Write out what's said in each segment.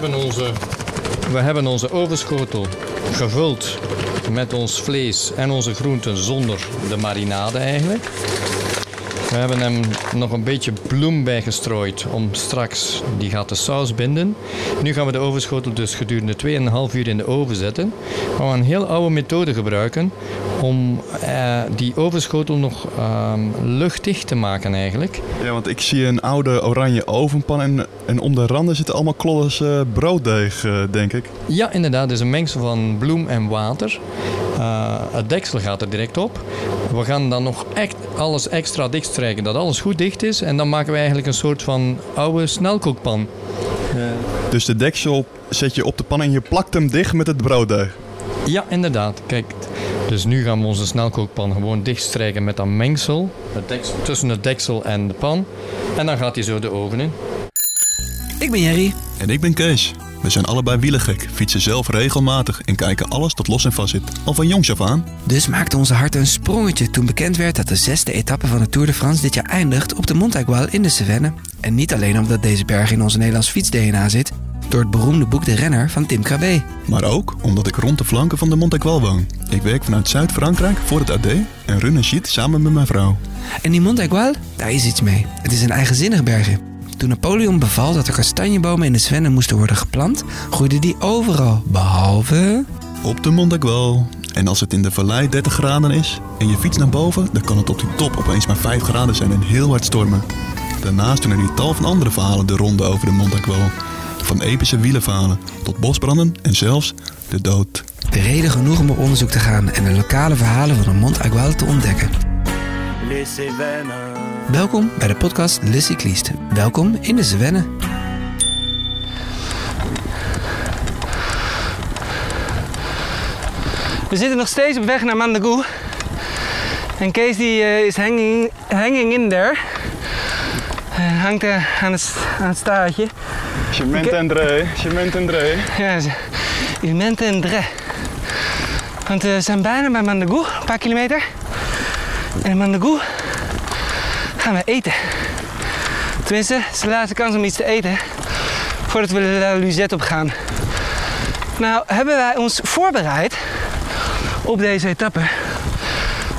hebben onze, we hebben onze ovenschotel gevuld met ons vlees en onze groenten zonder de marinade eigenlijk. We hebben hem nog een beetje bloem bijgestrooid om straks, die gaat de saus binden. Nu gaan we de ovenschotel dus gedurende 2,5 uur in de oven zetten. We gaan een heel oude methode gebruiken om eh, die ovenschotel nog ehm, luchtdicht te maken eigenlijk. Ja, want ik zie een oude oranje ovenpan en, en om de randen zitten allemaal klollers eh, brooddeeg, eh, denk ik. Ja, inderdaad, het is een mengsel van bloem en water. Uh, het deksel gaat er direct op. We gaan dan nog echt alles extra dicht strijken, dat alles goed dicht is. En dan maken we eigenlijk een soort van oude snelkookpan. Dus de deksel zet je op de pan en je plakt hem dicht met het brooddeeg. Ja, inderdaad. Kijk, dus nu gaan we onze snelkookpan gewoon dichtstrijken met dat mengsel. Het deksel, tussen het deksel en de pan. En dan gaat hij zo de oven in. Ik ben Jerry. En ik ben Kees. We zijn allebei wielengek, fietsen zelf regelmatig en kijken alles dat los en vast zit. Al van jongs af aan. Dus maakte onze hart een sprongetje toen bekend werd dat de zesde etappe van de Tour de France dit jaar eindigt op de Mont Aigual in de Cevennes. En niet alleen omdat deze berg in onze Nederlands fiets-DNA zit, door het beroemde boek De Renner van Tim Krabbe. Maar ook omdat ik rond de flanken van de Mont Aigual woon. Ik werk vanuit Zuid-Frankrijk voor het AD en run een sheet samen met mijn vrouw. En die Mont Aigual, daar is iets mee. Het is een eigenzinnig bergje. Toen Napoleon beval dat er kastanjebomen in de Cevennes moesten worden geplant, groeiden die overal, behalve... Op de Mont Aigual. En als het in de vallei 30 graden is en je fietst naar boven, dan kan het op die top opeens maar 5 graden zijn en heel hard stormen. Daarnaast doen er die tal van andere verhalen de ronde over de Mont Aigual. Van epische wielenverhalen tot bosbranden en zelfs de dood. De reden genoeg om op onderzoek te gaan en de lokale verhalen van de Mont Aigual te ontdekken. Welkom bij de podcast Le Cycliste. Welkom in de Cevennes. We zitten nog steeds op weg naar Mandagou. En Kees die, uh, is hanging, hanging in there. Uh, hangt uh, aan, het, aan het staartje. Cement en dre, cement en dre. Ja, cement en dre. Want we zijn bijna bij Mandagou, een paar kilometer. En in Mandagou gaan we eten. Tenminste, het is de laatste kans om iets te eten voordat we de Luzette op gaan. Nou, hebben wij ons voorbereid op deze etappe.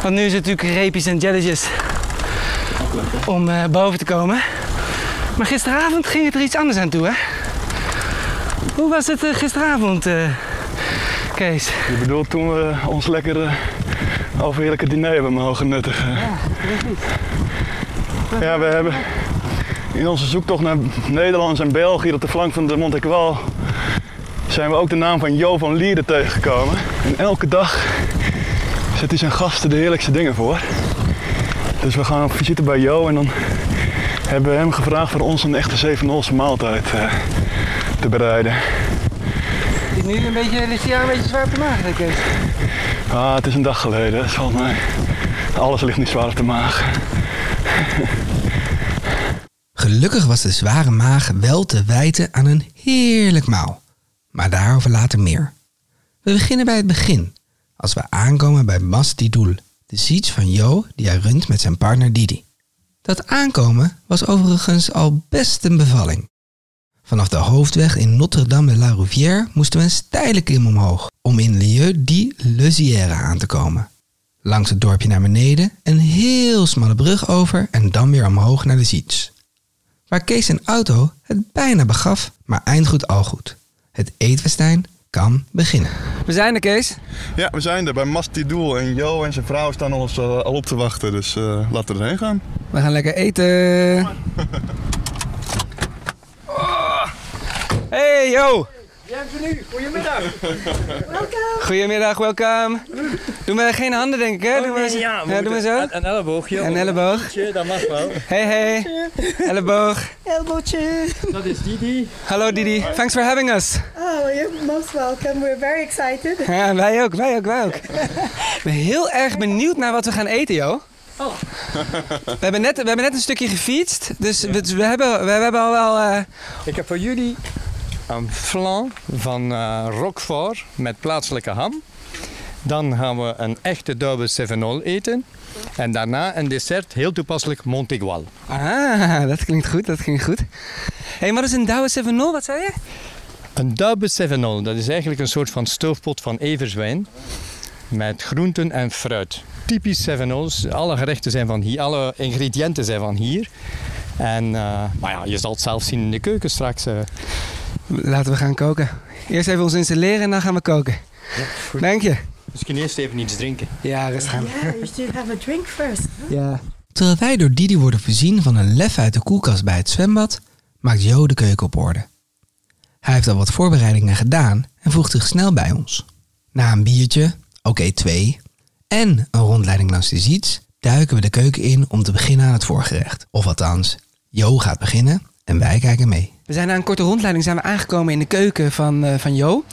Want nu is het natuurlijk reepjes en jelletjes om uh, boven te komen. Maar gisteravond ging het er iets anders aan toe, hè? Hoe was het uh, gisteravond, uh, Kees? Je bedoelt toen we ons lekker uh, overheerlijke diner hebben mogen nuttigen. Ja, precies. Ja, we hebben in onze zoektocht naar Nederland en België op de flank van de Mont Aigual zijn we ook de naam van Jo van Lierde tegengekomen. En elke dag zet hij zijn gasten de heerlijkste dingen voor. Dus we gaan op visite bij Jo en dan hebben we hem gevraagd voor ons een echte Zevenolse maaltijd te bereiden. Is nu een beetje, ligt hij een beetje zwaar op de maag, Kees? Ah, het is een dag geleden, dus volgens mij. Alles ligt niet zwaar op de maag. Gelukkig was de zware maag wel te wijten aan een heerlijk maal. Maar daarover later meer. We beginnen bij het begin, als we aankomen bij Mas Didoul, de siets van Jo die hij runt met zijn partner Didi. Dat aankomen was overigens al best een bevalling. Vanaf de hoofdweg in Notre-Dame-de-la Rouvière moesten we een steile klim omhoog om in Lieu di Lezière aan te komen. Langs het dorpje naar beneden, een heel smalle brug over en dan weer omhoog naar de Ziets. Waar Kees zijn auto het bijna begaf, maar eindgoed al goed. Het eetfestijn kan beginnen. We zijn er, Kees. Ja, we zijn er bij Mastidoel en Jo en zijn vrouw staan ons al op te wachten, dus uh, laten we erheen gaan. We gaan lekker eten. Oh. Hey, yo! Bienvenue, goedemiddag. welkom. Goedemiddag, welkom. Doen we geen handen, denk ik, hè? Doen we, ja, ja, doen we zo? Een, een elleboogje. Een elleboog. Dat mag wel. Hey, hey. Elleboog. Elbootje. Dat is Didi. Hallo Didi, thanks for having us. Oh, you're most welcome. We're very excited. Ja, wij ook, wij ook, wij ook. Ik ben heel erg benieuwd naar wat we gaan eten, joh. Oh. We hebben net, we hebben net een stukje gefietst, dus we, we hebben, we hebben al wel... Uh... Ik heb voor jullie een flan van uh, Roquefort met plaatselijke ham. Dan gaan we een echte Daube Sevenol eten. En daarna een dessert, heel toepasselijk, Montigual. Ah, dat klinkt goed, dat klinkt goed. Hé, hey, wat is een Douwe Sevenol, wat zei je? Een Dube 7 dat is eigenlijk een soort van stoofpot van everzwijn. Met groenten en fruit. Typisch 7 Alle gerechten zijn van hier, alle ingrediënten zijn van hier. En uh, maar ja, je zal het zelf zien in de keuken straks. Uh. Laten we gaan koken. Eerst even ons installeren en dan gaan we koken. Ja, Dank je. Misschien eerst even iets drinken. Ja, rustig aan. Yeah, you should have a drink first. Ja. Terwijl wij door Didi worden voorzien van een lef uit de koelkast bij het zwembad, maakt Jo de keuken op orde. Hij heeft al wat voorbereidingen gedaan en voegt zich snel bij ons. Na een biertje, oké twee, en een rondleiding langs de ziets, duiken we de keuken in om te beginnen aan het voorgerecht. Of althans, Jo gaat beginnen en wij kijken mee. We zijn na een korte rondleiding zijn we aangekomen in de keuken van, uh, van Jo.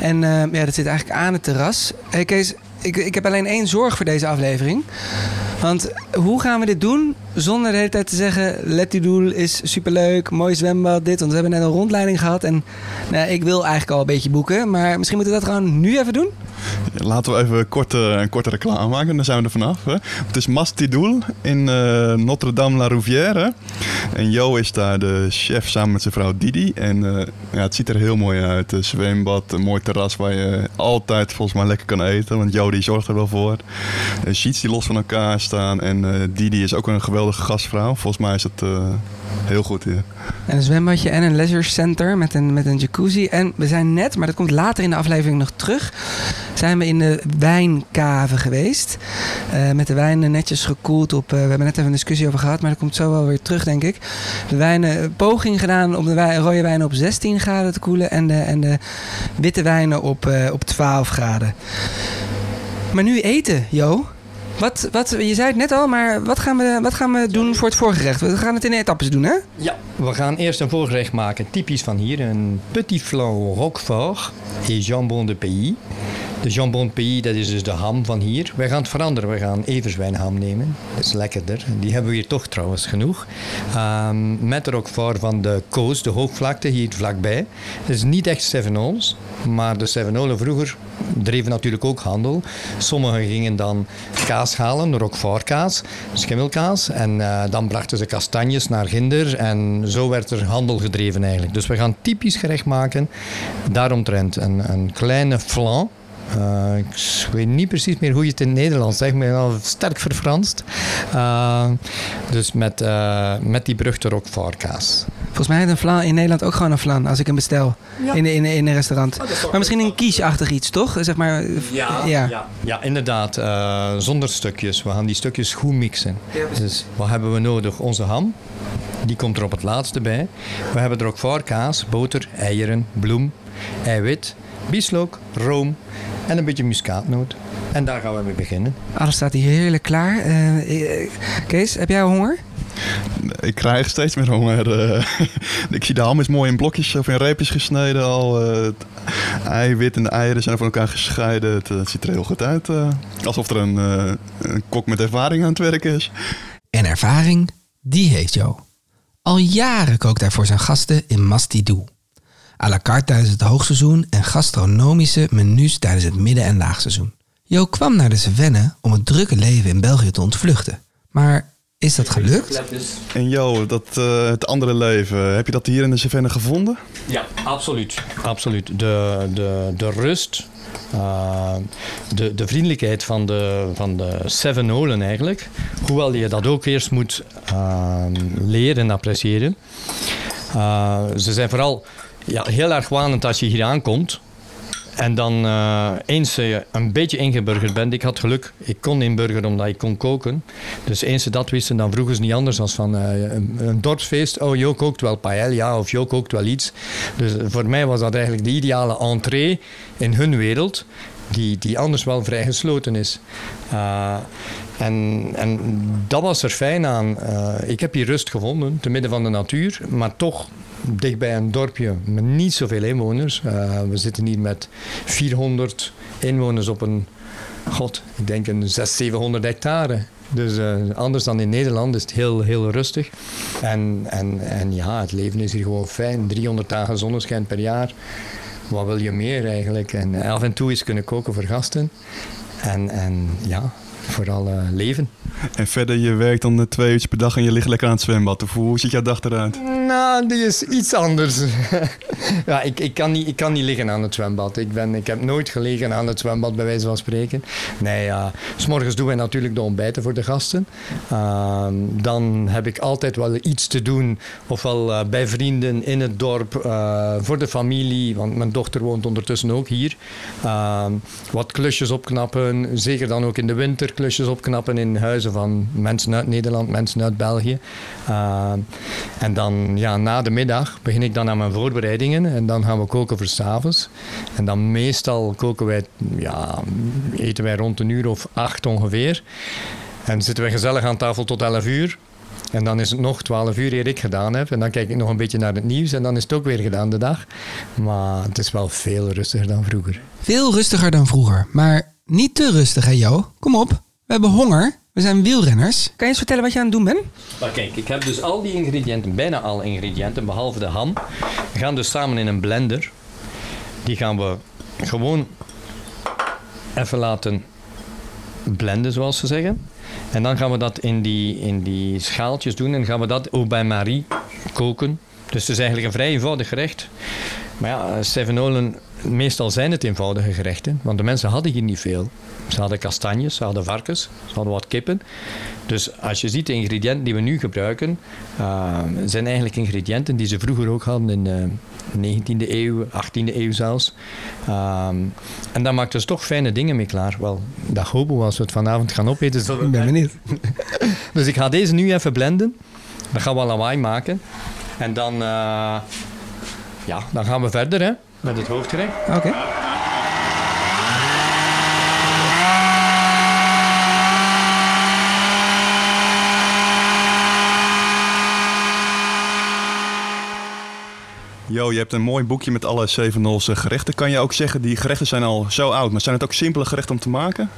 En uh, ja, dat zit eigenlijk aan het terras. Hey Kees, ik, ik heb alleen één zorg voor deze aflevering. Want hoe gaan we dit doen zonder de hele tijd te zeggen... Let Doel is superleuk, mooi zwembad, dit. Want we hebben net een rondleiding gehad. En nou, ik wil eigenlijk al een beetje boeken. Maar misschien moeten we dat gewoon nu even doen? Laten we even kort, uh, een korte reclame maken, dan zijn we er vanaf. Hè. Het is Mastidoul in uh, Notre-Dame-la-Rouvière. En Jo is daar de chef samen met zijn vrouw Didi. En uh, ja, het ziet er heel mooi uit. Een zwembad, een mooi terras waar je altijd volgens mij lekker kan eten. Want Jo die zorgt er wel voor. Uh, sheets die los van elkaar staan. En Didi is ook een geweldige gastvrouw. Volgens mij is het heel goed hier. En een zwembadje en een leisure center met een, met een jacuzzi. En we zijn net, maar dat komt later in de aflevering nog terug zijn we in de wijnkaven geweest. Uh, met de wijnen netjes gekoeld op. Uh, we hebben net even een discussie over gehad, maar dat komt zo wel weer terug, denk ik. De wijnen, poging gedaan om de rode wijnen op 16 graden te koelen en de, en de witte wijnen op, op 12 graden. Maar nu eten, Jo. Wat, wat, je zei het net al, maar wat gaan, we, wat gaan we doen voor het voorgerecht? We gaan het in etappes doen, hè? Ja, we gaan eerst een voorgerecht maken, typisch van hier. Een petit flan roquefort et jambon de pays. De jambon pays, dat is dus de ham van hier. Wij gaan het veranderen. We gaan everzwijnham nemen. Dat is lekkerder. Die hebben we hier toch trouwens genoeg. Um, met de roquefort van de Koos, de hoogvlakte, hier vlakbij. Het is niet echt Seven Ols, maar de Seven Ols vroeger dreven natuurlijk ook handel. Sommigen gingen dan kaas halen, roquefortkaas, schimmelkaas. En uh, dan brachten ze kastanjes naar Ginder. En zo werd er handel gedreven eigenlijk. Dus we gaan typisch gerecht maken. Daaromtrent een, een kleine flan. Uh, ik weet niet precies meer hoe je het in het Nederlands zegt, maar al sterk verfranst. Uh, dus met, uh, met die beruchte roquefortkaas. Volgens mij heeft een flan in Nederland ook gewoon een flan als ik hem bestel ja. in, in, in een restaurant. Oh, maar misschien een quiche-achtig iets, toch? Zeg maar, ja, ja. ja. ja inderdaad. zonder stukjes. We gaan die stukjes goed mixen. dus wat hebben we nodig? Onze ham. Die komt er op het laatste bij. We hebben er ook voorkaas, boter, eieren, bloem, eiwit, bieslook, room en een beetje muskaatnoot. En daar gaan we mee beginnen. Alles staat hier heerlijk klaar. Uh, Kees, heb jij honger? Ik krijg steeds meer honger. Uh, ik zie de ham is mooi in blokjes of in reepjes gesneden al. Uh, het eiwit en de eieren zijn van elkaar gescheiden. Het, het ziet er heel goed uit. alsof er een, een kok met ervaring aan het werk is. En ervaring, die heeft Jo. Al jaren kookt hij voor zijn gasten in Mastidou à la carte tijdens het hoogseizoen en gastronomische menus tijdens het midden- en laagseizoen. Jo kwam naar de Cevennes om het drukke leven in België te ontvluchten. Maar is dat gelukt? En Jo, dat, uh, het andere leven, heb je dat hier in de Cevennes gevonden? Ja, absoluut. absoluut. De, de, de rust, uh, de, de vriendelijkheid van de, van de Seven Olen eigenlijk. Hoewel je dat ook eerst moet uh, leren en appreciëren. ze zijn vooral ja, heel erg wanend als je hier aankomt. En dan uh, eens je een beetje ingeburgerd bent. Ik had geluk, ik kon inburgeren omdat ik kon koken. Dus eens ze dat wisten, dan vroegen ze niet anders dan van uh, een, een, dorpsfeest. Oh, Jo kookt wel paella of Jo kookt wel iets. Dus voor mij was dat eigenlijk de ideale entree in hun wereld. Die, die anders wel vrij gesloten is. En, en dat was er fijn aan. ik heb hier rust gevonden, te midden van de natuur. Maar toch dichtbij een dorpje met niet zoveel inwoners. Uh, we zitten hier met 400 inwoners op een, god, ik denk een 600, 700 hectare. Dus uh, anders dan in Nederland is het heel, heel rustig. En, en, en ja, het leven is hier gewoon fijn. 300 dagen zonneschijn per jaar. Wat wil je meer eigenlijk? En af en toe eens kunnen koken voor gasten. En, en ja, vooral uh, leven. En verder, je werkt dan twee uur per dag en je ligt lekker aan het zwembad. Hoe ziet jouw dag eruit? Nou, die is iets anders. ja, ik, ik, kan niet, ik kan niet liggen aan het zwembad. Ik, ben, ik heb nooit gelegen aan het zwembad, bij wijze van spreken. Nee, ja. S morgens doen wij natuurlijk de ontbijten voor de gasten. Ehm, dan heb ik altijd wel iets te doen. Ofwel eh, bij vrienden in het dorp, eh, voor de familie. Want mijn dochter woont ondertussen ook hier. Ehm, wat klusjes opknappen. Zeker dan ook in de winter klusjes opknappen in huizen van mensen uit Nederland, mensen uit België. Ehm, en dan ja, na de middag begin ik dan aan mijn voorbereidingen. En dan gaan we koken voor 's avonds. En dan meestal koken wij, ja, eten wij rond een uur of acht ongeveer. En zitten we gezellig aan tafel tot 11 uur. En dan is het nog 12 uur eer ik gedaan heb. En dan kijk ik nog een beetje naar het nieuws. En dan is het ook weer gedaan de dag. Maar het is wel veel rustiger dan vroeger. Veel rustiger dan vroeger, maar niet te rustig hè Jo? Kom op, we hebben honger. We zijn wielrenners. Kan je eens vertellen wat je aan het doen bent? Maar kijk, ik heb dus al die ingrediënten, bijna alle ingrediënten, behalve de ham, gaan dus samen in een blender. Die gaan we gewoon even laten blenden, zoals ze zeggen. En dan gaan we dat in die, in die schaaltjes doen en gaan we dat ook bij Marie koken. Dus het is eigenlijk een vrij eenvoudig gerecht. Maar ja, Sevenolen, meestal zijn het eenvoudige gerechten, want de mensen hadden hier niet veel. Ze hadden kastanjes, ze hadden varkens, ze hadden wat kippen. Dus als je ziet de ingrediënten die we nu gebruiken, uh, zijn eigenlijk ingrediënten die ze vroeger ook hadden in de 19e eeuw, 18e eeuw zelfs. Um, en daar maakten ze toch fijne dingen mee klaar. Wel, dat hopen we als we het vanavond gaan opeten. we- Ik ben benieuwd. dus ik ga deze nu even blenden. Dan gaan we lawaai maken. En dan, eh, ja, dan gaan we verder hè, met het hoofdgerecht. Oké. Jo, je hebt een mooi boekje met alle 7-0's gerechten. Kan je ook zeggen, die gerechten zijn al zo oud, maar zijn het ook simpele gerechten om te maken?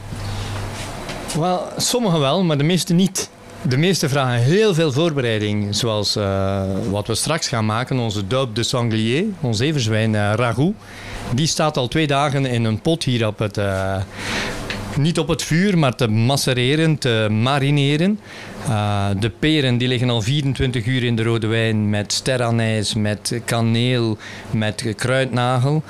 Wel, sommige wel, maar de meeste niet. De meeste vragen heel veel voorbereiding, zoals eh, wat we straks gaan maken, onze daube de sanglier, ons everzwijn eh, ragout. Die staat al twee dagen in een pot hier op het, eh, niet op het vuur, maar te macereren, te marineren. De peren die liggen al 24 uur in de rode wijn met sterrenijs, met kaneel, met kruidnagel.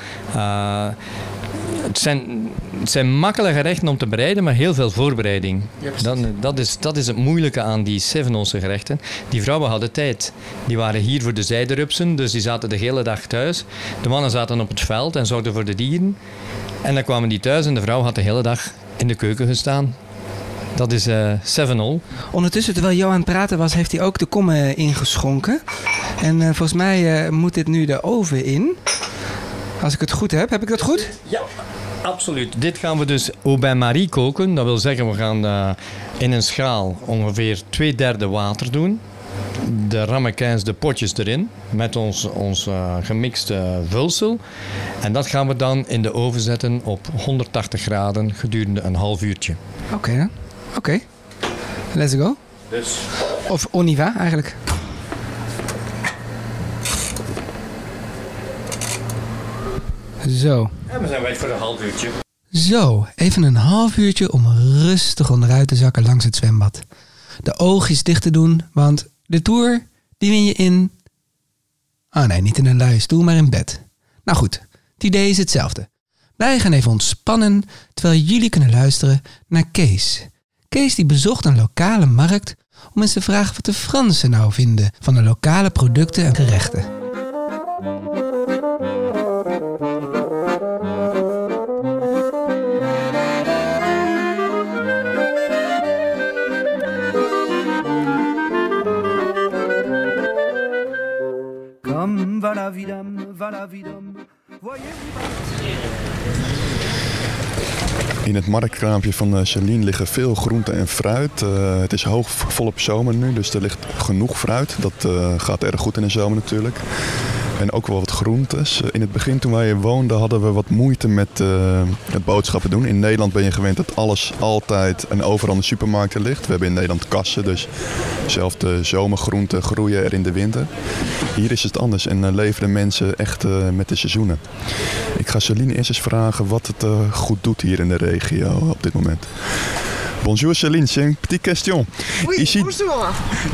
Het zijn, het zijn makkelijke gerechten om te bereiden, maar heel veel voorbereiding. Dan, dat, is, dat is het moeilijke aan die Sevenolse gerechten. Die vrouwen hadden tijd. Die waren hier voor de zijderupsen, dus die zaten de hele dag thuis. De mannen zaten op het veld en zorgden voor de dieren. En dan kwamen die thuis en de vrouw had de hele dag in de keuken gestaan. Dat is uh, Sevenol. Ondertussen, terwijl Jo aan het praten was, heeft hij ook de kommen ingeschonken. En uh, volgens mij uh, moet dit nu de oven in. Als ik het goed heb. Heb ik dat goed? Ja, absoluut. Dit gaan we dus au bain Marie koken. Dat wil zeggen, we gaan uh, in een schaal ongeveer twee derde water doen. De ramequins, de potjes erin, met ons, ons uh, gemixte vulsel. En dat gaan we dan in de oven zetten op 180 graden gedurende een half uurtje. Oké okay. Oké. Okay. Let's go. Dus. Of on y va eigenlijk. Zo. En we zijn wij voor een half uurtje. Zo, even een half uurtje om rustig onderuit te zakken langs het zwembad. De oogjes dicht te doen, want de tour die win je in. Ah nee, niet in een luie stoel, maar in bed. Nou goed, het idee is hetzelfde. Wij gaan even ontspannen terwijl jullie kunnen luisteren naar Kees. Kees die bezocht een lokale markt om eens te vragen wat de Fransen nou vinden van de lokale producten en gerechten. La va la. In het marktkraampje van uh, Charlene liggen veel groenten en fruit. Uh, het is hoog volop zomer nu, dus er ligt genoeg fruit. Dat uh, gaat erg goed in de zomer natuurlijk. En ook wel wat groentes. In het begin toen wij hier woonden hadden we wat moeite met het boodschappen doen. In Nederland ben je gewend dat alles altijd en overal in de supermarkten ligt. We hebben in Nederland kassen, dus zelfs de zomergroenten groeien er in de winter. Hier is het anders en leven de mensen echt met de seizoenen. Ik ga Celine eerst eens vragen wat het goed doet hier in de regio op dit moment. Bonjour Céline, c'est une petite question. Oui, Ici- bonjour.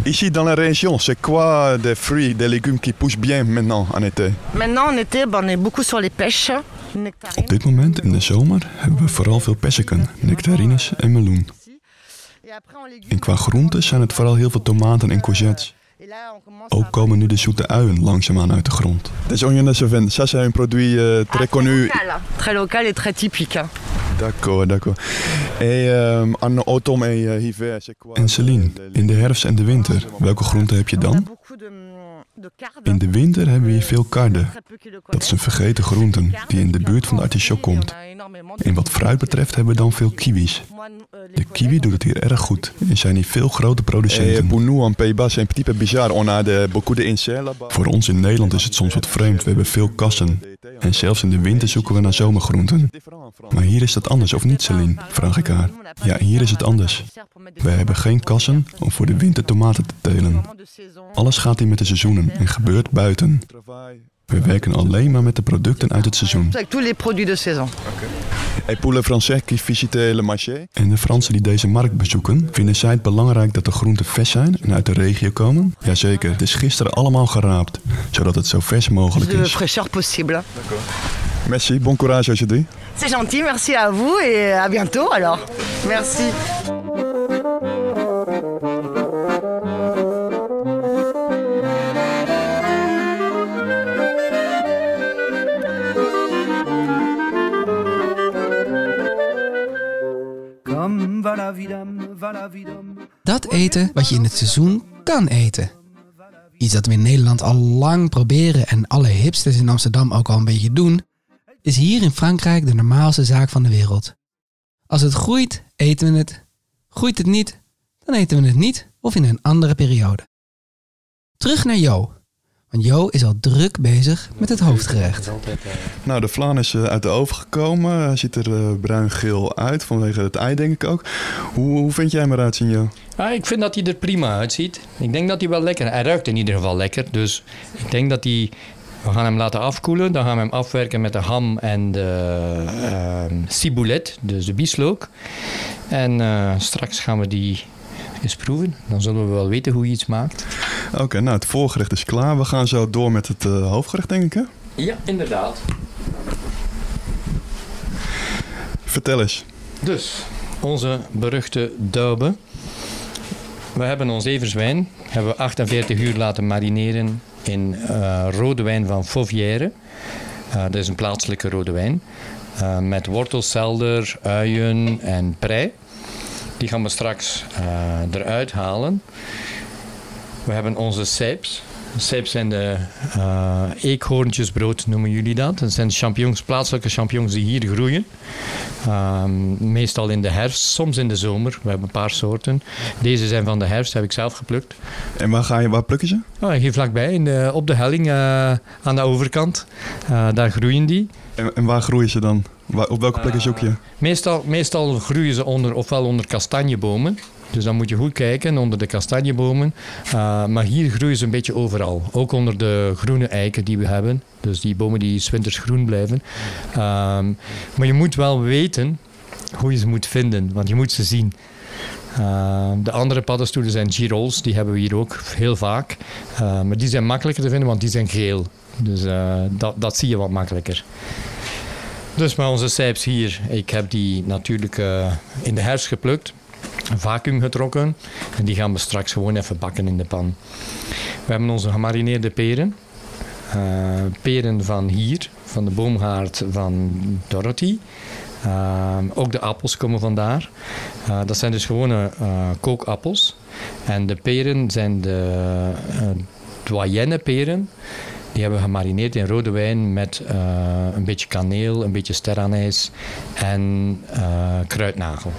Ici dans la région, c'est quoi des fruits, des légumes qui poussent bien maintenant en été? Maintenant, en été, ben, on est beaucoup sur les pêches. Nectarines. Op dit moment, in de zomer, hebben we vooral veel persiken, nectarines en meloen. En qua groenten zijn het vooral heel veel tomaten en courgettes. Et là, on commence Ook komen nu de zoete uien langzaamaan uit de grond. Les oignons de Savenne, ça c'est un produit euh, Ah, très connu. local. Très local et très typique. D'accord, d'accord. Et euh, en automne et euh, En Celine, in de herfst en de winter, welke groenten heb je dan? In de winter hebben we hier veel karde. Qui le Dat is een vergeten groenten die in de buurt van de artichok komt. De- En wat fruit betreft hebben we dan veel kiwis. Les De kiwi doet het hier erg goed en zijn hier veel grote producenten. Voor ons in Nederland is het soms wat vreemd. We hebben veel kassen. En zelfs in de winter zoeken we naar zomergroenten. Maar hier is dat anders, of niet Celine? Vraag ik haar. Ja, hier is het anders. We hebben geen kassen om voor de winter tomaten te telen. Alles gaat hier met de seizoenen en gebeurt buiten. We werken alleen maar met de producten uit het seizoen. Avec tous les produits de saison. Et pour les Français qui visitent le marché. En de Fransen die deze markt bezoeken, vinden zij het belangrijk dat de groenten vers zijn en uit de regio komen? Jazeker, het is gisteren allemaal geraapt, zodat het zo vers mogelijk De is. fraîcheur possible. Merci, bon courage aujourd'hui. C'est gentil, merci à vous et à bientôt alors. Merci. Dat eten wat je in het seizoen kan eten. Iets dat we in Nederland al lang proberen en alle hipsters in Amsterdam ook al een beetje doen, is hier in Frankrijk de normaalste zaak van de wereld. Als het groeit, eten we het. Groeit het niet, dan eten we het niet of in een andere periode. Terug naar Jo. Want Jo is al druk bezig met het hoofdgerecht. Nou, de vlaan is eh, uit de oven gekomen. Hij ziet er eh, bruin-geel uit, vanwege het ei denk ik ook. Hoe, hoe vind jij hem eruit zien, Jo? Ah, ik vind dat hij er prima uitziet. Ik denk dat hij wel lekker... Hij ruikt in ieder geval lekker. Dus ik denk dat hij... We gaan hem laten afkoelen. Dan gaan we hem afwerken met de ham en de ehm ciboulette, dus de bieslook. En eh, straks gaan we die eens proeven. Dan zullen we wel weten hoe je iets maakt. Oké, nou het voorgerecht is klaar. We gaan zo door met het eh, hoofdgerecht denk ik, hè? Ja, inderdaad. Vertel eens. Dus, onze beruchte duiben. We hebben ons everzwijn hebben we 48 uur laten marineren in eh, rode wijn van Fauvière. Eh, dat is een plaatselijke rode wijn. Eh, met wortelselder, uien en prei. Die gaan we straks eh, eruit halen. We hebben onze sijps. Sijps zijn de eh, eekhoorntjesbrood, noemen jullie dat. Dat zijn champignons, plaatselijke champignons die hier groeien. Ehm, meestal in de herfst, soms in de zomer. We hebben een paar soorten. Deze zijn van de herfst, heb ik zelf geplukt. En waar, ga je, waar plukken ze? Oh, hier vlakbij, in de, op de helling eh, aan de overkant. Daar groeien die. En, en waar groeien ze dan? Op welke plekken zoek je? Meestal, meestal groeien ze onder, ofwel onder kastanjebomen. Dus dan moet je goed kijken onder de kastanjebomen. Uh, maar hier groeien ze een beetje overal. Ook onder de groene eiken die we hebben. Dus die bomen die winters groen blijven. Um, maar je moet wel weten hoe je ze moet vinden, want je moet ze zien. Uh, de andere paddenstoelen zijn girolles, die hebben we hier ook heel vaak. Uh, maar die zijn makkelijker te vinden, want die zijn geel. Dus uh, dat, dat zie je wat makkelijker. Dus met onze sijps hier, ik heb die natuurlijk uh, in de herfst geplukt, vacuüm getrokken en die gaan we straks gewoon even bakken in de pan. We hebben onze gemarineerde peren, uh, peren van hier, van de boomgaard van Dorothy. Uh, ook de appels komen vandaar. Uh, dat zijn dus gewone uh, kookappels. En de peren zijn de doyenne peren. Die hebben we gemarineerd in rode wijn met uh, een beetje kaneel, een beetje sterrenijs en uh, kruidnagel.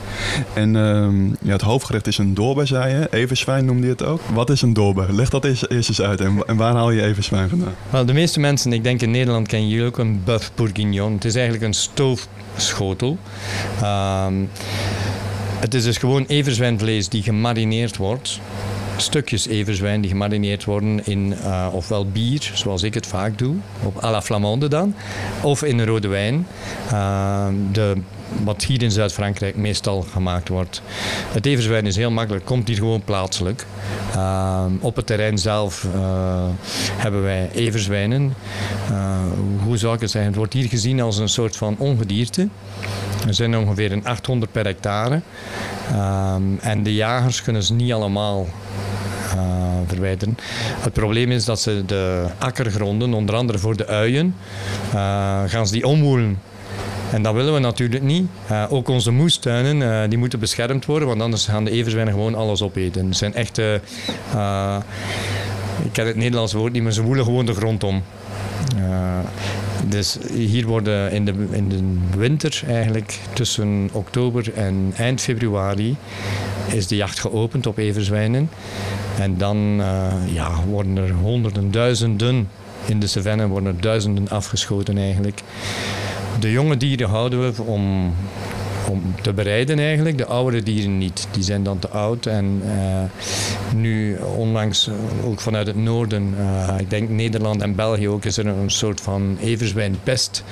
En uh, ja, het hoofdgerecht is een doorbe, zei je. Everzwijn noemde je het ook. Wat is een doorbe? Leg dat eerst, eerst eens uit. En, en, waar haal je everzwijn vandaan? Wel, de meeste mensen, ik denk in Nederland kennen jullie ook een buff bourguignon. Het is eigenlijk een stoofschotel. het is dus gewoon everzwijnvlees die gemarineerd wordt stukjes everzwijn die gemarineerd worden in eh, ofwel bier, zoals ik het vaak doe, op à la flamande dan, of in rode wijn. Uh, de, wat hier in Zuid-Frankrijk meestal gemaakt wordt. Het everzwijn is heel makkelijk, komt hier gewoon plaatselijk. Uh, op het terrein zelf hebben wij everzwijnen. Hoe zou ik het zeggen? Het wordt hier gezien als een soort van ongedierte. Er zijn ongeveer een 800 per hectare. En de jagers kunnen ze niet allemaal Het probleem is dat ze de akkergronden, onder andere voor de uien, uh, gaan ze die omwoelen. En dat willen we natuurlijk niet. Uh, ook onze moestuinen uh, die moeten beschermd worden, want anders gaan de everzwijnen gewoon alles opeten. Het zijn echte, uh, ik ken het Nederlandse woord niet, maar ze woelen gewoon de grond om. Dus hier worden in de, in de winter eigenlijk tussen oktober en eind februari is de jacht geopend op everzwijnen. En dan ja, worden er honderden, duizenden in de savanne worden duizenden afgeschoten eigenlijk. De jonge dieren houden we om, om te bereiden eigenlijk. De oudere dieren niet. Die zijn dan te oud. En uh, nu onlangs ook vanuit het noorden, uh, ik denk Nederland en België ook, is er een soort van everzwijnpest.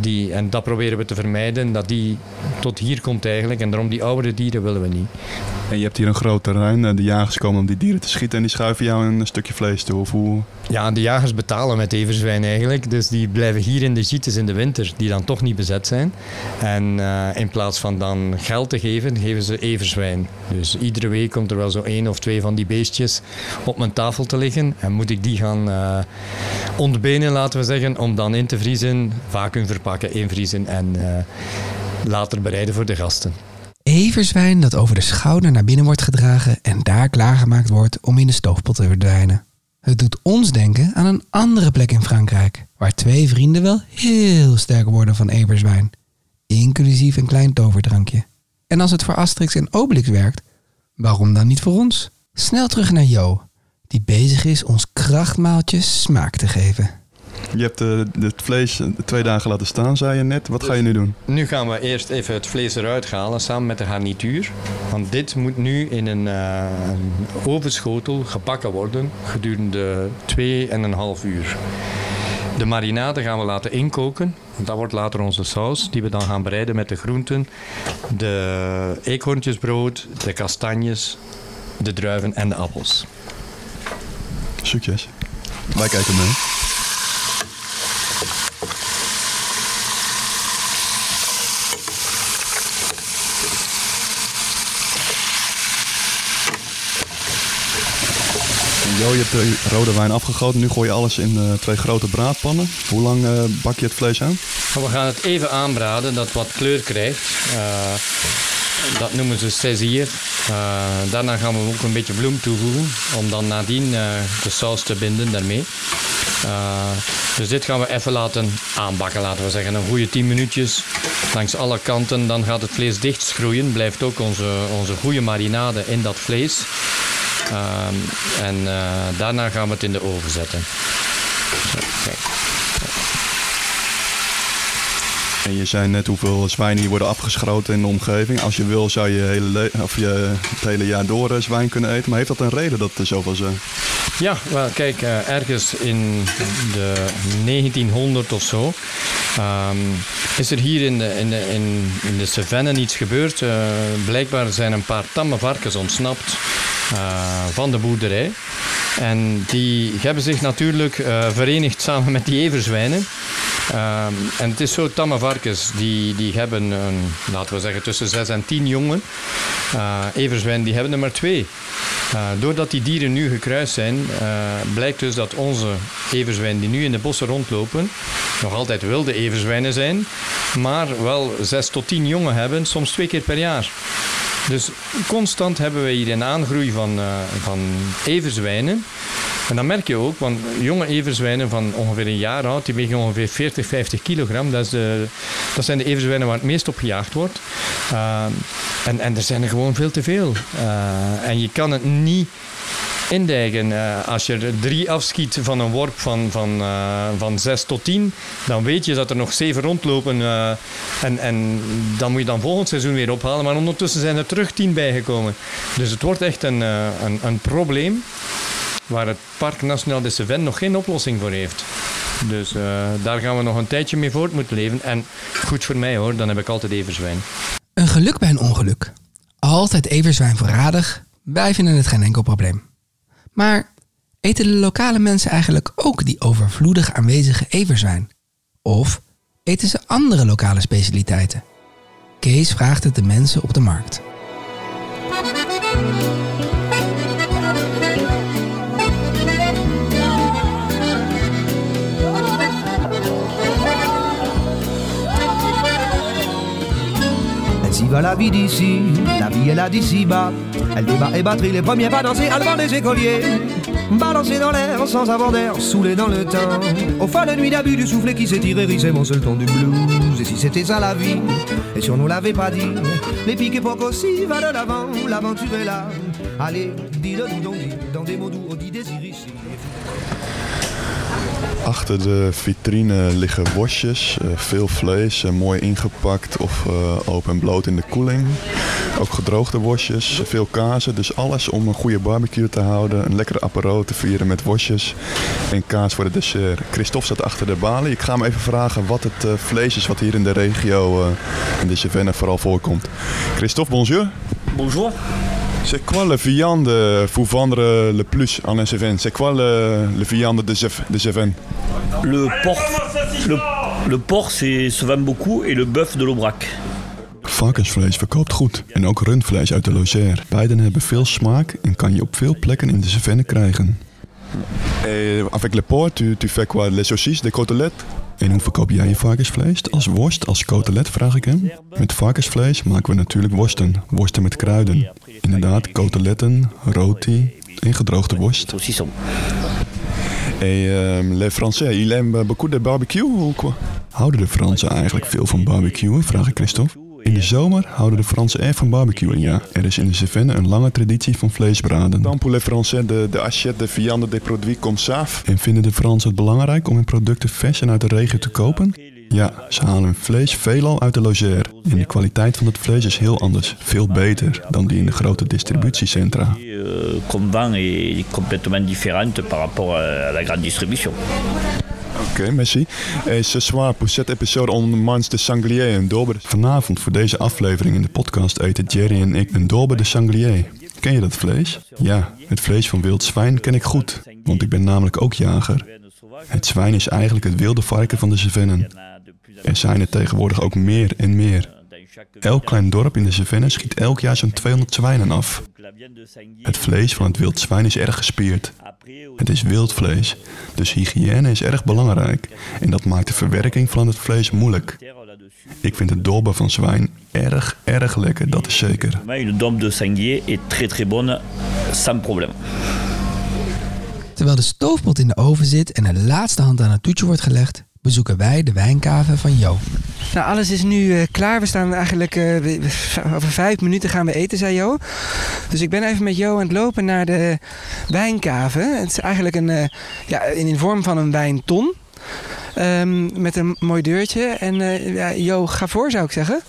Die, en dat proberen we te vermijden, dat die tot hier komt eigenlijk. En daarom die oudere dieren willen we niet. En je hebt hier een groot terrein. De jagers komen om die dieren te schieten en die schuiven jou een stukje vlees toe. Of hoe? Ja, de jagers betalen met everzwijn eigenlijk. Dus die blijven hier in de gites in de winter, die dan toch niet bezet zijn. En uh, in plaats van dan geld te geven, geven ze everzwijn. Dus iedere week komt er wel zo één of twee van die beestjes op mijn tafel te liggen. En moet ik die gaan uh, ontbenen, laten we zeggen, om dan in te vriezen, vacuüm verpakken, invriezen en uh, later bereiden voor de gasten. Everzwijn dat over de schouder naar binnen wordt gedragen en daar klaargemaakt wordt om in de stoofpot te verdwijnen. Het doet ons denken aan een andere plek in Frankrijk, waar twee vrienden wel heel sterk worden van everzwijn, inclusief een klein toverdrankje. En als het voor Asterix en Obelix werkt, waarom dan niet voor ons? Snel terug naar Jo, die bezig is ons krachtmaaltje smaak te geven. Je hebt uh, het vlees twee dagen laten staan, zei je net. Wat ga je nu doen? Nu gaan we eerst even het vlees eruit halen samen met de garnituur. Want dit moet nu in een, uh, een ovenschotel gebakken worden gedurende 2,5 uur. De marinade gaan we laten inkoken. Dat wordt later onze saus, die we dan gaan bereiden met de groenten, de eekhoorntjesbrood, de kastanjes, de druiven en de appels. Succes. Wij kijken mee. Jo, je hebt de rode wijn afgegoten. Nu gooi je alles in uh, twee grote braadpannen. Hoe lang uh, bak je het vlees aan? We gaan het even aanbraden, dat het wat kleur krijgt. Uh, dat noemen ze saisier. daarna gaan we ook een beetje bloem toevoegen, om dan nadien de saus te binden daarmee. dus dit gaan we even laten aanbakken, laten we zeggen. Een goede 10 minuutjes langs alle kanten. Dan gaat het vlees dicht schroeien. Blijft ook onze, onze goede marinade in dat vlees. Uh, en uh, daarna gaan we het in de oven zetten. Je zei net hoeveel zwijnen hier worden afgeschoten in de omgeving. Als je wil zou je, hele of je het hele jaar door zwijn kunnen eten. Maar heeft dat een reden dat er zoveel zijn? Ja, wel, kijk, uh, ergens in de 1900 of zo um, is er hier in de, in de, in, de savanne iets gebeurd. Blijkbaar zijn een paar tamme varkens ontsnapt van de boerderij. En die hebben zich natuurlijk verenigd samen met die everzwijnen. Uh, en het is zo, tamme varkens, die, die hebben, laten we zeggen, tussen 6 en 10 jongen. Uh, everzwijnen, die hebben er maar twee. Uh, doordat die dieren nu gekruist zijn, blijkt dus dat onze everzwijnen die nu in de bossen rondlopen, nog altijd wilde everzwijnen zijn, maar wel 6 tot 10 jongen hebben, soms twee keer per jaar. Dus constant hebben we hier een aangroei van, uh, van everzwijnen. En dat merk je ook, want jonge everzwijnen van ongeveer een jaar oud, die wegen ongeveer 40, 50 kilogram. Dat, is dat zijn de everzwijnen waar het meest op gejaagd wordt. Uh, en, en er zijn er gewoon veel te veel. Uh, en je kan het niet indijken. Eh, als je er drie afschiet van een worp van, van, eh, van 6 tot 10, dan weet je dat er nog zeven rondlopen. eh, en, en dan moet je dan volgend seizoen weer ophalen. Maar ondertussen zijn er terug 10 bijgekomen. Dus het wordt echt een, eh, een, een probleem waar het Park Nationaal de Cevennes nog geen oplossing voor heeft. Dus eh, daar gaan we nog een tijdje mee voort moeten leven. En goed voor mij hoor, dan heb ik altijd everzwijn. Een geluk bij een ongeluk. Altijd everzwijn voorradig. Wij vinden het geen enkel probleem. Maar eten de lokale mensen eigenlijk ook die overvloedig aanwezige everzwijn? Of eten ze andere lokale specialiteiten? Kees vraagt het de mensen op de markt. Va la vie d'ici, la vie est là d'ici-bas. Elle débat et batterie, les premiers pas danser, allemand des écoliers. Balancer dans l'air sans avoir d'air, saoulé dans le temps. Au fin de nuit d'abus du soufflet qui s'est hérissait mon seul ton du blues. Et si c'était ça la vie, et si on nous l'avait pas dit, les piques époques aussi, va de l'avant, l'aventure est là. Allez, dis-le nous donc, dans des mots doux, on dit désir ici. Achter de vitrine liggen worstjes, eh, veel vlees, eh, mooi ingepakt of eh, open en bloot in de koeling. Ook gedroogde worstjes, veel kazen, dus alles om een goede barbecue te houden. Een lekkere apero te vieren met worstjes en kaas voor het dessert. Christophe staat achter de balie. Ik ga hem even vragen wat het vlees is wat hier in de regio in de Cevennes vooral voorkomt. Christophe, bonjour. Bonjour. C'est quoi la viande vous vendre le plus en Cevennes? C'est quoi le viande de, de? Le porc, le, le porc c'est, se vend beaucoup et le bœuf de l'Aubrac. Varkensvlees verkoopt goed en ook rundvlees uit de Logère. Beiden hebben veel smaak en kan je op veel plekken in de Cevennes krijgen. Et avec le porc, tu, tu fais quoi? Les saucisses, des côtelettes? En hoe verkoop jij je varkensvlees? Als worst, als cotelet, vraag ik hem. Met varkensvlees maken we natuurlijk worsten. Worsten met kruiden. Inderdaad, coteletten, roti en gedroogde worst. Saucisson. Et euh, les Français, ils aiment beaucoup de barbecue ou quoi? Houden de Fransen eigenlijk veel van barbecuen? Vraag ik Christophe. In de zomer houden de Fransen erg van barbecuen, ja. Er is in de Cevennes een lange traditie van vleesbraden. Dan pour les Français de, de assiette de viande des produits comme ça. En vinden de Fransen het belangrijk om hun producten vers en uit de regio te kopen? Ja, ze halen hun vlees veelal uit de Logère. En de kwaliteit van het vlees is heel anders. Veel beter dan die in de grote distributiecentra. Qu'on vend est complètement différente par rapport à la grande distribution. Oké, merci. Et ce soir, pour cette épisode, on mange de sanglier en dorbe. Vanavond voor deze aflevering in de podcast eten Jerry en ik een dorbe de sanglier. Ken je dat vlees? Ja, het vlees van wild zwijn ken ik goed, want ik ben namelijk ook jager. Het zwijn is eigenlijk het wilde varken van de Cevennen. Er zijn er tegenwoordig ook meer en meer. Elk klein dorp in de Cevennen schiet elk jaar zo'n 200 zwijnen af. Het vlees van het wild zwijn is erg gespierd. Het is wild vlees, dus hygiëne is erg belangrijk. En dat maakt de verwerking van het vlees moeilijk. Ik vind het dolba van zwijn erg, erg lekker, dat is zeker. Mais Une dôme de sanglier est très très bonne, sans problème. Terwijl de stoofpot in de oven zit en de laatste hand aan het toetje wordt gelegd, bezoeken wij de wijnkave van Jo. Nou, alles is nu eh, klaar. We staan eigenlijk eh, over vijf minuten gaan we eten, zei Jo. Dus ik ben even met Jo aan het lopen naar de wijnkave. Het is eigenlijk een, eh, ja, in in vorm van een wijnton. Ehm, met een mooi deurtje. En ja, Jo, ga voor zou ik zeggen.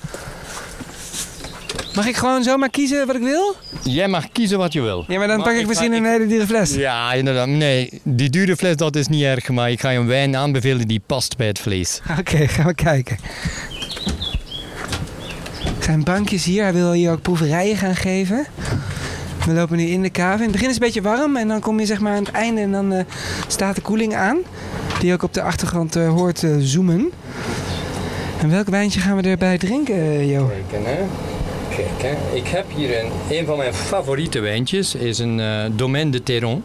Mag ik gewoon zomaar kiezen wat ik wil? Jij mag kiezen wat je wil. Ja, maar dan Maar pak ik ik misschien een hele dure fles. Ja, inderdaad. Nee, die dure fles dat is niet erg, maar ik ga je een wijn aanbevelen die past bij het vlees. Oké, gaan we kijken. Er zijn bankjes hier. Hij wil hier ook proeverijen gaan geven. We lopen nu in de cave. In het begin is het een beetje warm en dan kom je zeg maar aan het einde en dan eh, staat de koeling aan. Die ook op de achtergrond eh, hoort eh, zoomen. En welk wijntje gaan we erbij drinken, Jo? Kijken, hè. Kijk. Ik heb hier een, een van mijn favoriete wijntjes. is een eh, Domaine de Terron.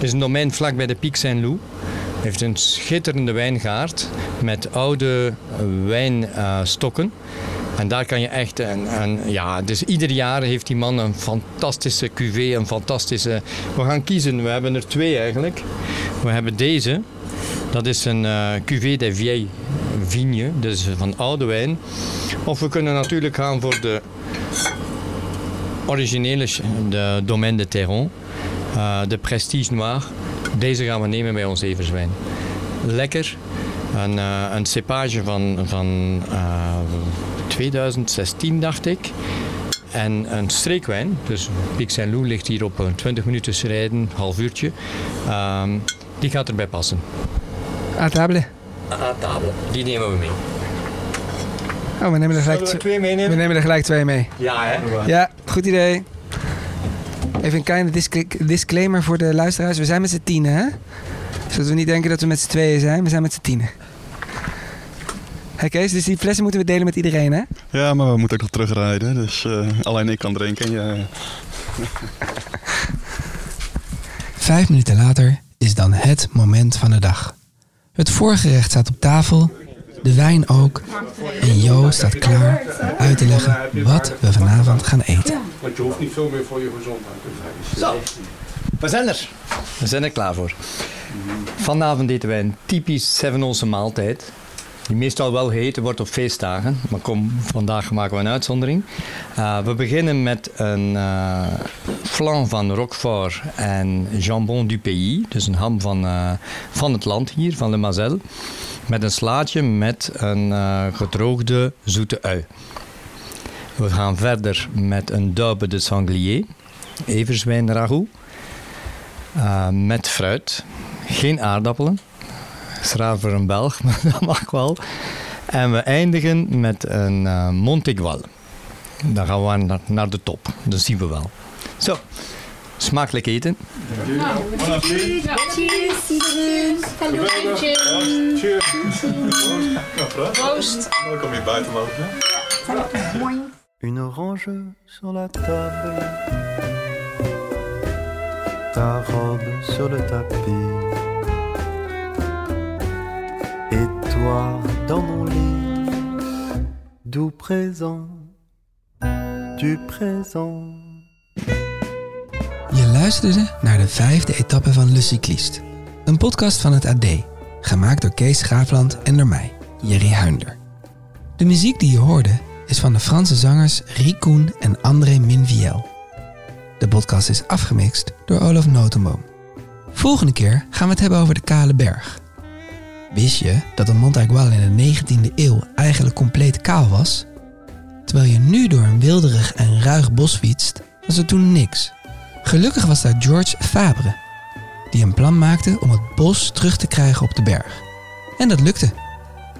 is een domein vlak bij de Pic Saint-Loup. heeft een schitterende wijngaard met oude wijnstokken. En daar kan je echt, een, een, ja, dus ieder jaar heeft die man een fantastische cuvée, een fantastische... We gaan kiezen, we hebben er twee eigenlijk. We hebben deze, dat is een eh cuvée des vieilles vignes, dus van oude wijn. Of we kunnen natuurlijk gaan voor de originele, de Domaine de Terron. Eh, de Prestige Noir. Deze gaan we nemen bij ons everzwijn. Lekker. Een, eh, een cepage van, van eh, 2016, dacht ik. En een streekwijn. Dus Pic Saint-Loup ligt hier op een 20 minuten rijden, half uurtje. Ehm, die gaat erbij passen. À table. À table. Die nemen we mee. Oh, we nemen er gelijk, we twee meenemen? we nemen er gelijk twee mee. Ja, hè? Ja, goed idee. Even een kleine disc- disclaimer voor de luisteraars. We zijn met z'n tienen, hè? Zodat we niet denken dat we met z'n tweeën zijn. We zijn met z'n tienen. Hé Kees, dus die flessen moeten we delen met iedereen, hè? Ja, maar we moeten ook nog terugrijden. Dus eh, alleen ik kan drinken. Ja, Vijf minuten later is dan het moment van de dag. Het voorgerecht staat op tafel, de wijn ook. En Jo staat klaar uit te leggen wat we vanavond gaan eten. Want je hoeft niet veel meer voor je gezondheid te vrezen. We zijn er. We zijn er klaar voor. Vanavond eten wij een typisch Seven maaltijd. Die meestal wel gegeten wordt op feestdagen. Maar kom, vandaag maken we een uitzondering. Eh, we beginnen met een eh flan van Roquefort en jambon du pays. Dus een ham van, eh, van het land hier, van de Mazel. Met een slaatje met een eh, gedroogde zoete ui. We gaan verder met een daube de sanglier. Everzwijn ragout. Eh, met fruit. Geen aardappelen. Is voor een Belg, maar dat mag wel. En we eindigen met een eh Montegual. Dan gaan we naar, naar de top. Dat zien we wel. Zo, smakelijk eten. Cheers, iedereen. Hallo, Jim. Proost. Kom je buiten lopen? Une orange sur la table, ta robe sur le tapis, dans mon lit, présent, présent. Je luisterde naar de vijfde etappe van Le Cycliste. Een podcast van het AD, gemaakt door Kees Schaafland en door mij, Jerry Huinder. De muziek die je hoorde is van de Franse zangers Ricoen en André Minviel. De podcast is afgemixt door Olaf Notenboom. Volgende keer gaan we het hebben over de Kale Berg. Wist je dat de Montaigual in de 19e eeuw eigenlijk compleet kaal was? Terwijl je nu door een wilderig en ruig bos fietst, was er toen niks. Gelukkig was daar George Fabre, die een plan maakte om het bos terug te krijgen op de berg. En dat lukte,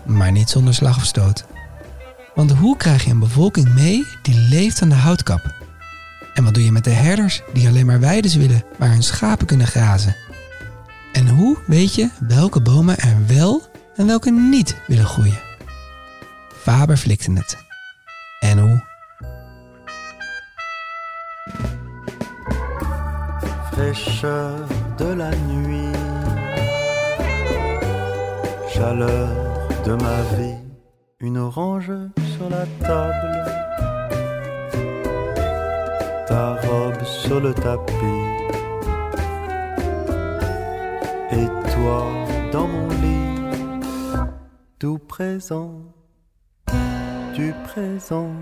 maar niet zonder slag of stoot. Want hoe krijg je een bevolking mee die leeft aan de houtkap? En wat doe je met de herders die alleen maar weides willen waar hun schapen kunnen grazen? En hoe weet je welke bomen er wel en welke niet willen groeien? Faber flikte het. En hoe? fraîcheur de la nuit, chaleur de ma vie, une orange sur la table, ta robe sur le tapis, toi dans mon lit, tout présent, du présent.